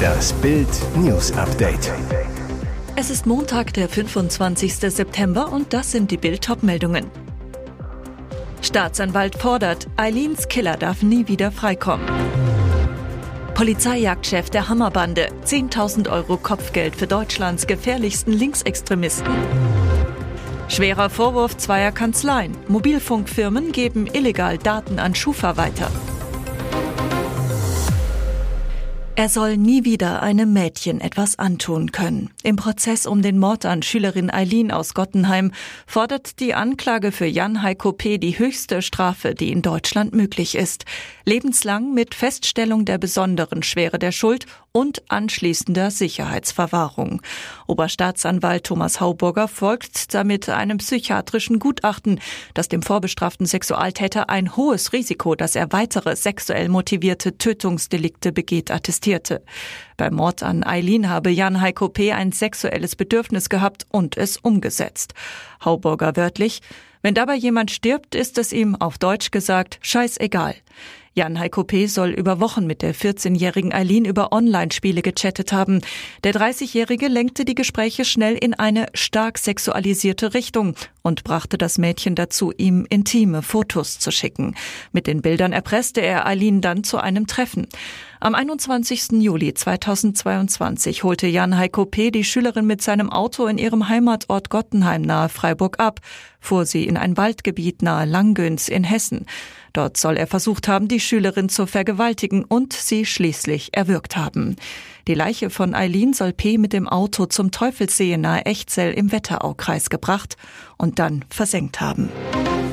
Das Bild News Update. Es ist Montag, der 25. September und das sind die Bild meldungen Staatsanwalt fordert, Eileens Killer darf nie wieder freikommen. Polizeijagdchef der Hammerbande, 10.000 Euro Kopfgeld für Deutschlands gefährlichsten Linksextremisten. Schwerer Vorwurf zweier Kanzleien. Mobilfunkfirmen geben illegal Daten an Schufa weiter. Er soll nie wieder einem Mädchen etwas antun können. Im Prozess um den Mord an Schülerin Eileen aus Gottenheim fordert die Anklage für Jan Heiko P. die höchste Strafe, die in Deutschland möglich ist. Lebenslang mit Feststellung der besonderen Schwere der Schuld und anschließender Sicherheitsverwahrung. Oberstaatsanwalt Thomas Hauburger folgt damit einem psychiatrischen Gutachten, das dem vorbestraften Sexualtäter ein hohes Risiko, dass er weitere sexuell motivierte Tötungsdelikte begeht, attestierte. Beim Mord an Eileen habe Jan Heiko P. ein sexuelles Bedürfnis gehabt und es umgesetzt. Hauburger wörtlich, wenn dabei jemand stirbt, ist es ihm auf Deutsch gesagt scheißegal. Jan Heiko P. soll über Wochen mit der 14-jährigen Eileen über Online-Spiele gechattet haben. Der 30-Jährige lenkte die Gespräche schnell in eine stark sexualisierte Richtung und brachte das Mädchen dazu, ihm intime Fotos zu schicken. Mit den Bildern erpresste er Eileen dann zu einem Treffen. Am 21. Juli 2022 holte Jan Heiko P. die Schülerin mit seinem Auto in ihrem Heimatort Gottenheim nahe Freiburg ab, fuhr sie in ein Waldgebiet nahe Langgöns in Hessen. Dort soll er versucht haben, die Schülerin zu vergewaltigen und sie schließlich erwürgt haben. Die Leiche von Eileen soll P. mit dem Auto zum Teufelssee nahe Echzell im Wetteraukreis gebracht und dann versenkt haben.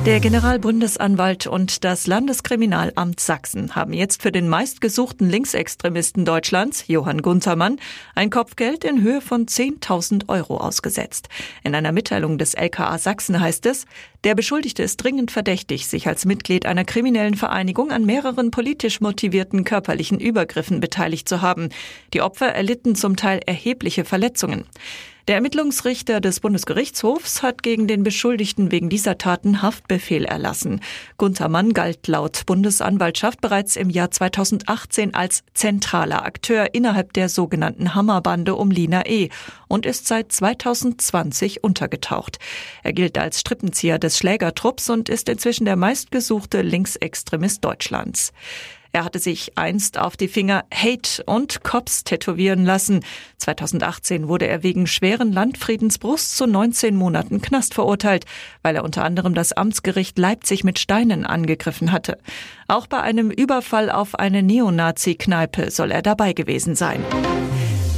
Der Generalbundesanwalt und das Landeskriminalamt Sachsen haben jetzt für den meistgesuchten Linksextremisten Deutschlands, Johann Guntermann, ein Kopfgeld in Höhe von 10.000 Euro ausgesetzt. In einer Mitteilung des LKA Sachsen heißt es, der Beschuldigte ist dringend verdächtig, sich als Mitglied einer kriminellen Vereinigung an mehreren politisch motivierten körperlichen Übergriffen beteiligt zu haben. Die Opfer erlitten zum Teil erhebliche Verletzungen. Der Ermittlungsrichter des Bundesgerichtshofs hat gegen den Beschuldigten wegen dieser Taten Haftbefehl erlassen. Gunther Mann galt laut Bundesanwaltschaft bereits im Jahr 2018 als zentraler Akteur innerhalb der sogenannten Hammerbande um Lina E. und ist seit 2020 untergetaucht. Er gilt als Strippenzieher des Schlägertrupps und ist inzwischen der meistgesuchte Linksextremist Deutschlands. Er hatte sich einst auf die Finger Hate und Cops tätowieren lassen. 2018 wurde er wegen schweren Landfriedensbruchs zu 19 Monaten Knast verurteilt, weil er unter anderem das Amtsgericht Leipzig mit Steinen angegriffen hatte. Auch bei einem Überfall auf eine Neonazi-Kneipe soll er dabei gewesen sein.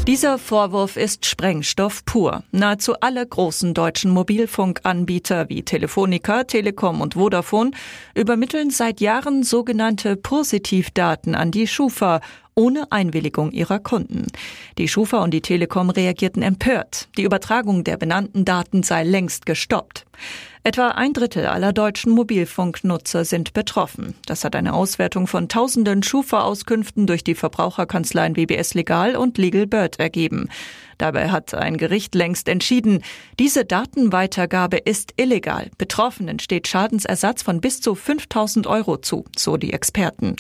Dieser Vorwurf ist Sprengstoff pur. Nahezu alle großen deutschen Mobilfunkanbieter wie Telefonica, Telekom und Vodafone übermitteln seit Jahren sogenannte Positivdaten an die Schufa ohne Einwilligung ihrer Kunden. Die Schufa und die Telekom reagierten empört. Die Übertragung der benannten Daten sei längst gestoppt. Etwa ein Drittel aller deutschen Mobilfunknutzer sind betroffen. Das hat eine Auswertung von tausenden Schufa-Auskünften durch die Verbraucherkanzleien WBS Legal und Legal Bird ergeben. Dabei hat ein Gericht längst entschieden, diese Datenweitergabe ist illegal. Betroffenen steht Schadensersatz von bis zu 5000 Euro zu, so die Experten.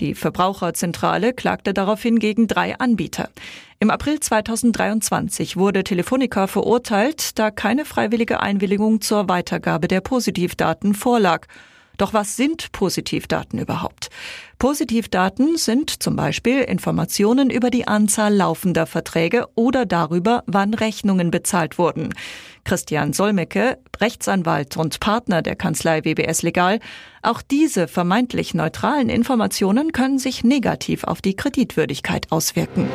Die Verbraucherzentrale klagte daraufhin gegen drei Anbieter. Im April 2023 wurde Telefonica verurteilt, da keine freiwillige Einwilligung zur Weitergabe der Positivdaten vorlag. Doch was sind Positivdaten überhaupt? Positivdaten sind zum Beispiel Informationen über die Anzahl laufender Verträge oder darüber, wann Rechnungen bezahlt wurden. Christian Solmecke, Rechtsanwalt und Partner der Kanzlei WBS Legal, auch diese vermeintlich neutralen Informationen können sich negativ auf die Kreditwürdigkeit auswirken.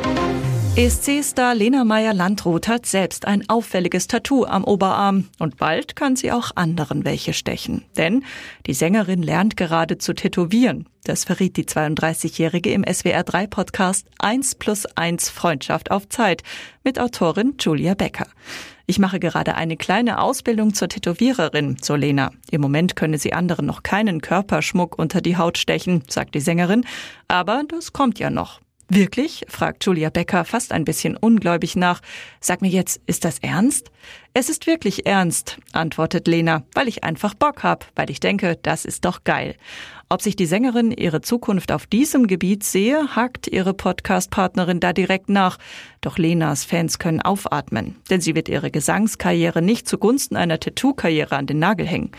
ESC-Star Lena Meyer-Landrut hat selbst ein auffälliges Tattoo am Oberarm und bald kann sie auch anderen welche stechen. Denn die Sängerin lernt gerade zu tätowieren. Das verriet die 32-Jährige im SWR3-Podcast 1 plus 1 Freundschaft auf Zeit mit Autorin Julia Becker. Ich mache gerade eine kleine Ausbildung zur Tätowiererin, so Lena. Im Moment könne sie anderen noch keinen Körperschmuck unter die Haut stechen, sagt die Sängerin. Aber das kommt ja noch. Wirklich? fragt Julia Becker fast ein bisschen ungläubig nach. Sag mir jetzt, ist das ernst? Es ist wirklich ernst, antwortet Lena, weil ich einfach Bock hab, weil ich denke, das ist doch geil. Ob sich die Sängerin ihre Zukunft auf diesem Gebiet sehe, hakt ihre Podcast-Partnerin da direkt nach. Doch Lenas Fans können aufatmen, denn sie wird ihre Gesangskarriere nicht zugunsten einer Tattoo-Karriere an den Nagel hängen.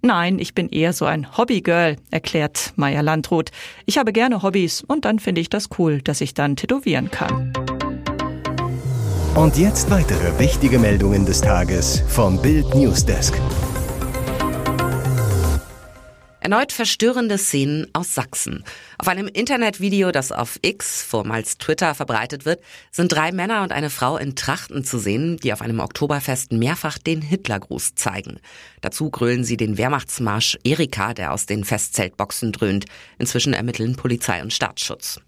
Nein, ich bin eher so ein Hobbygirl, erklärt Maya Landroth. Ich habe gerne Hobbys und dann finde ich das cool, dass ich dann tätowieren kann. Und jetzt weitere wichtige Meldungen des Tages vom Bild Newsdesk. Erneut verstörende Szenen aus Sachsen. Auf einem Internetvideo, das auf X, vormals Twitter, verbreitet wird, sind drei Männer und eine Frau in Trachten zu sehen, die auf einem Oktoberfest mehrfach den Hitlergruß zeigen. Dazu grölen sie den Wehrmachtsmarsch Erika, der aus den Festzeltboxen dröhnt. Inzwischen ermitteln Polizei und Staatsschutz.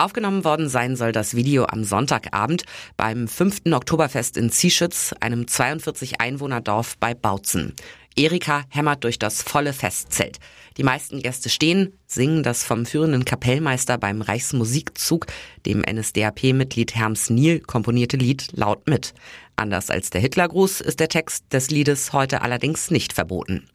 Aufgenommen worden sein soll das Video am Sonntagabend beim 5. Oktoberfest in Zieschütz, einem 42 Einwohnerdorf bei Bautzen. Erika hämmert durch das volle Festzelt. Die meisten Gäste stehen, singen das vom führenden Kapellmeister beim Reichsmusikzug, dem NSDAP-Mitglied Herms Niel komponierte Lied laut mit. Anders als der Hitlergruß ist der Text des Liedes heute allerdings nicht verboten.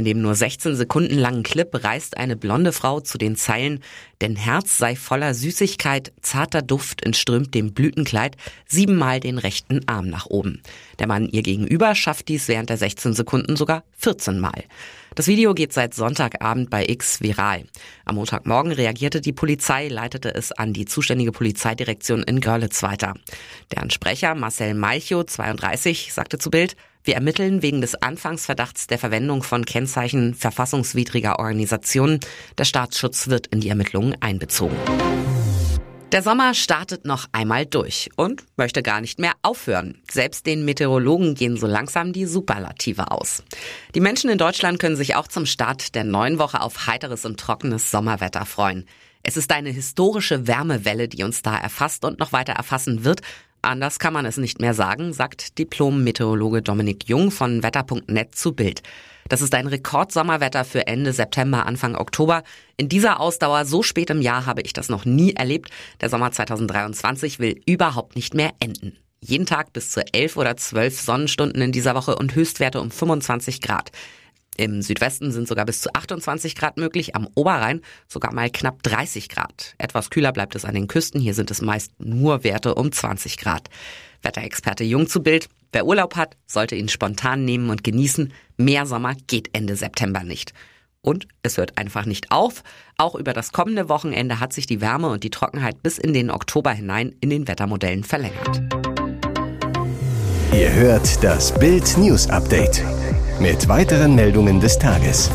In dem nur 16 Sekunden langen Clip reist eine blonde Frau zu den Zeilen Denn Herz sei voller Süßigkeit, zarter Duft entströmt dem Blütenkleid, siebenmal den rechten Arm nach oben. Der Mann ihr gegenüber schafft dies während der 16 Sekunden sogar 14 Mal. Das Video geht seit Sonntagabend bei X viral. Am Montagmorgen reagierte die Polizei, leitete es an die zuständige Polizeidirektion in Görlitz weiter. Deren Sprecher Marcel Malchow, 32, sagte zu Bild, wir ermitteln wegen des Anfangsverdachts der Verwendung von Kennzeichen verfassungswidriger Organisationen. Der Staatsschutz wird in die Ermittlungen einbezogen. Der Sommer startet noch einmal durch und möchte gar nicht mehr aufhören. Selbst den Meteorologen gehen so langsam die Superlative aus. Die Menschen in Deutschland können sich auch zum Start der neuen Woche auf heiteres und trockenes Sommerwetter freuen. Es ist eine historische Wärmewelle, die uns da erfasst und noch weiter erfassen wird Anders kann man es nicht mehr sagen, sagt Diplom-Meteorologe Dominik Jung von wetter.net zu Bild. Das ist ein Rekordsommerwetter für Ende September, Anfang Oktober. In dieser Ausdauer so spät im Jahr habe ich das noch nie erlebt. Der Sommer 2023 will überhaupt nicht mehr enden. Jeden Tag bis zu elf oder zwölf Sonnenstunden in dieser Woche und Höchstwerte um 25 Grad. Im Südwesten sind sogar bis zu 28 Grad möglich, am Oberrhein sogar mal knapp 30 Grad. Etwas kühler bleibt es an den Küsten, hier sind es meist nur Werte um 20 Grad. Wetterexperte Jung zu Bild, wer Urlaub hat, sollte ihn spontan nehmen und genießen. Mehr Sommer geht Ende September nicht. Und es hört einfach nicht auf. Auch über das kommende Wochenende hat sich die Wärme und die Trockenheit bis in den Oktober hinein in den Wettermodellen verlängert. Ihr hört das Bild News Update mit weiteren Meldungen des Tages.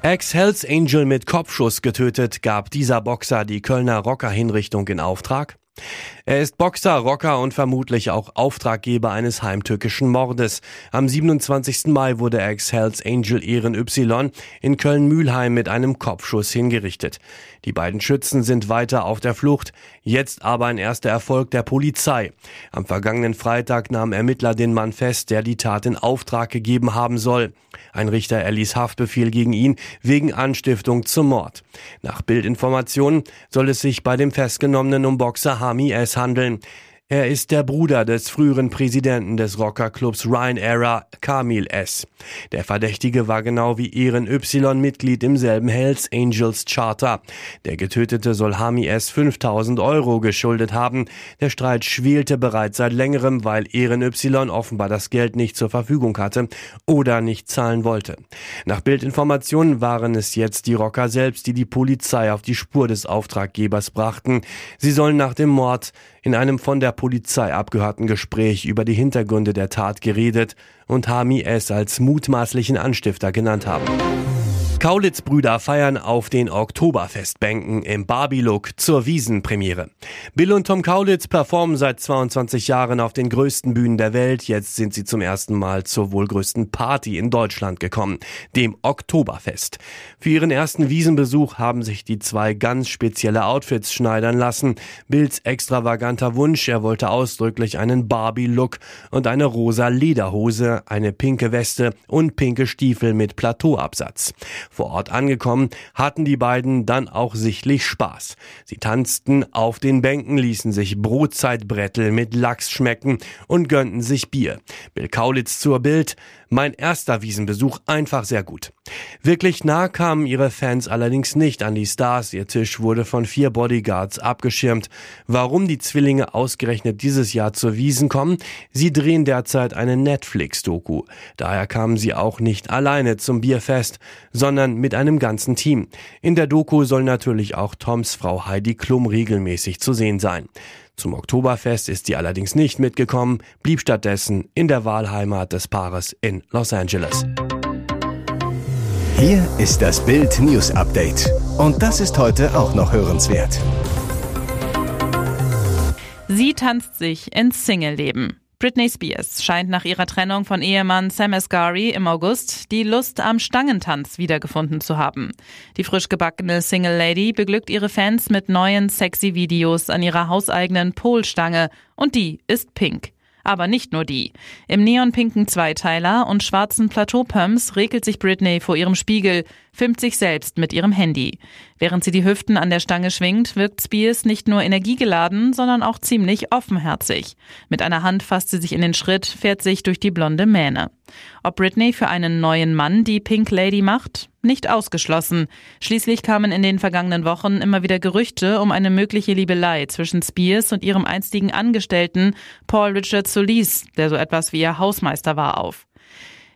Ex-Hells Angel mit Kopfschuss getötet, gab dieser Boxer die Kölner Rocker-Hinrichtung in Auftrag? Er ist Boxer, Rocker und vermutlich auch Auftraggeber eines heimtückischen Mordes. Am 27. Mai wurde Ex-Hells Angel Ehren Y in Köln-Mühlheim mit einem Kopfschuss hingerichtet. Die beiden Schützen sind weiter auf der Flucht, jetzt aber ein erster Erfolg der Polizei. Am vergangenen Freitag nahm Ermittler den Mann fest, der die Tat in Auftrag gegeben haben soll. Ein Richter erließ Haftbefehl gegen ihn wegen Anstiftung zum Mord. Nach Bildinformationen soll es sich bei dem Festgenommenen um Boxer Hami S. handeln. Er ist der Bruder des früheren Präsidenten des Rockerclubs Ryan Era, Kamil S. Der Verdächtige war genau wie Ehren Y Mitglied im selben Hells Angels Charter. Der Getötete soll Hami S 5000 Euro geschuldet haben. Der Streit schwelte bereits seit längerem, weil Ehren Y offenbar das Geld nicht zur Verfügung hatte oder nicht zahlen wollte. Nach Bildinformationen waren es jetzt die Rocker selbst, die die Polizei auf die Spur des Auftraggebers brachten. Sie sollen nach dem Mord in einem von der Polizei abgehörten Gespräch über die Hintergründe der Tat geredet und Hami S. als mutmaßlichen Anstifter genannt haben. Kaulitz-Brüder feiern auf den Oktoberfestbänken im Barbie-Look zur Wiesenpremiere. Bill und Tom Kaulitz performen seit 22 Jahren auf den größten Bühnen der Welt. Jetzt sind sie zum ersten Mal zur wohl größten Party in Deutschland gekommen, dem Oktoberfest. Für ihren ersten Wiesenbesuch haben sich die zwei ganz spezielle Outfits schneidern lassen. Bills extravaganter Wunsch, er wollte ausdrücklich einen Barbie-Look und eine rosa Lederhose, eine pinke Weste und pinke Stiefel mit Plateauabsatz. Vor Ort angekommen, hatten die beiden dann auch sichtlich Spaß. Sie tanzten auf den Bänken, ließen sich Brotzeitbrettel mit Lachs schmecken und gönnten sich Bier. Bill Kaulitz zur Bild. Mein erster Wiesenbesuch einfach sehr gut. Wirklich nah kamen ihre Fans allerdings nicht an die Stars. Ihr Tisch wurde von vier Bodyguards abgeschirmt. Warum die Zwillinge ausgerechnet dieses Jahr zur Wiesen kommen? Sie drehen derzeit eine Netflix-Doku. Daher kamen sie auch nicht alleine zum Bierfest, sondern mit einem ganzen Team. In der Doku soll natürlich auch Toms Frau Heidi Klum regelmäßig zu sehen sein. Zum Oktoberfest ist sie allerdings nicht mitgekommen, blieb stattdessen in der Wahlheimat des Paares in Los Angeles. Hier ist das Bild News Update. Und das ist heute auch noch hörenswert. Sie tanzt sich ins Single-Leben. Britney Spears scheint nach ihrer Trennung von Ehemann Sam Asghari im August die Lust am Stangentanz wiedergefunden zu haben. Die frisch gebackene Single Lady beglückt ihre Fans mit neuen sexy Videos an ihrer hauseigenen Polstange und die ist pink. Aber nicht nur die. Im neonpinken Zweiteiler und schwarzen Plateaupumps regelt sich Britney vor ihrem Spiegel, filmt sich selbst mit ihrem Handy. Während sie die Hüften an der Stange schwingt, wirkt Spears nicht nur energiegeladen, sondern auch ziemlich offenherzig. Mit einer Hand fasst sie sich in den Schritt, fährt sich durch die blonde Mähne. Ob Britney für einen neuen Mann die Pink Lady macht? Nicht ausgeschlossen. Schließlich kamen in den vergangenen Wochen immer wieder Gerüchte um eine mögliche Liebelei zwischen Spears und ihrem einstigen Angestellten Paul Richard Solis, der so etwas wie ihr Hausmeister war, auf.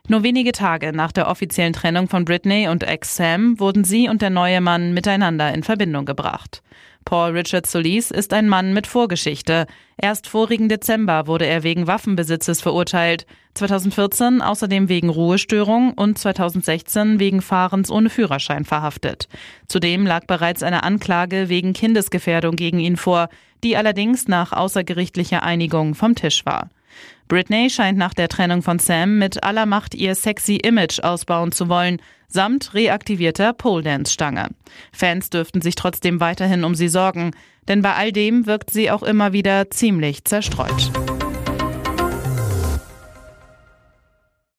Nur wenige Tage nach der offiziellen Trennung von Britney und ex Sam wurden sie und der neue Mann miteinander in Verbindung gebracht. Paul Richard Solis ist ein Mann mit Vorgeschichte. Erst vorigen Dezember wurde er wegen Waffenbesitzes verurteilt, 2014 außerdem wegen Ruhestörung und 2016 wegen Fahrens ohne Führerschein verhaftet. Zudem lag bereits eine Anklage wegen Kindesgefährdung gegen ihn vor, die allerdings nach außergerichtlicher Einigung vom Tisch war. Britney scheint nach der Trennung von Sam mit aller Macht ihr sexy Image ausbauen zu wollen, samt reaktivierter Pole Dance Stange. Fans dürften sich trotzdem weiterhin um sie sorgen, denn bei all dem wirkt sie auch immer wieder ziemlich zerstreut.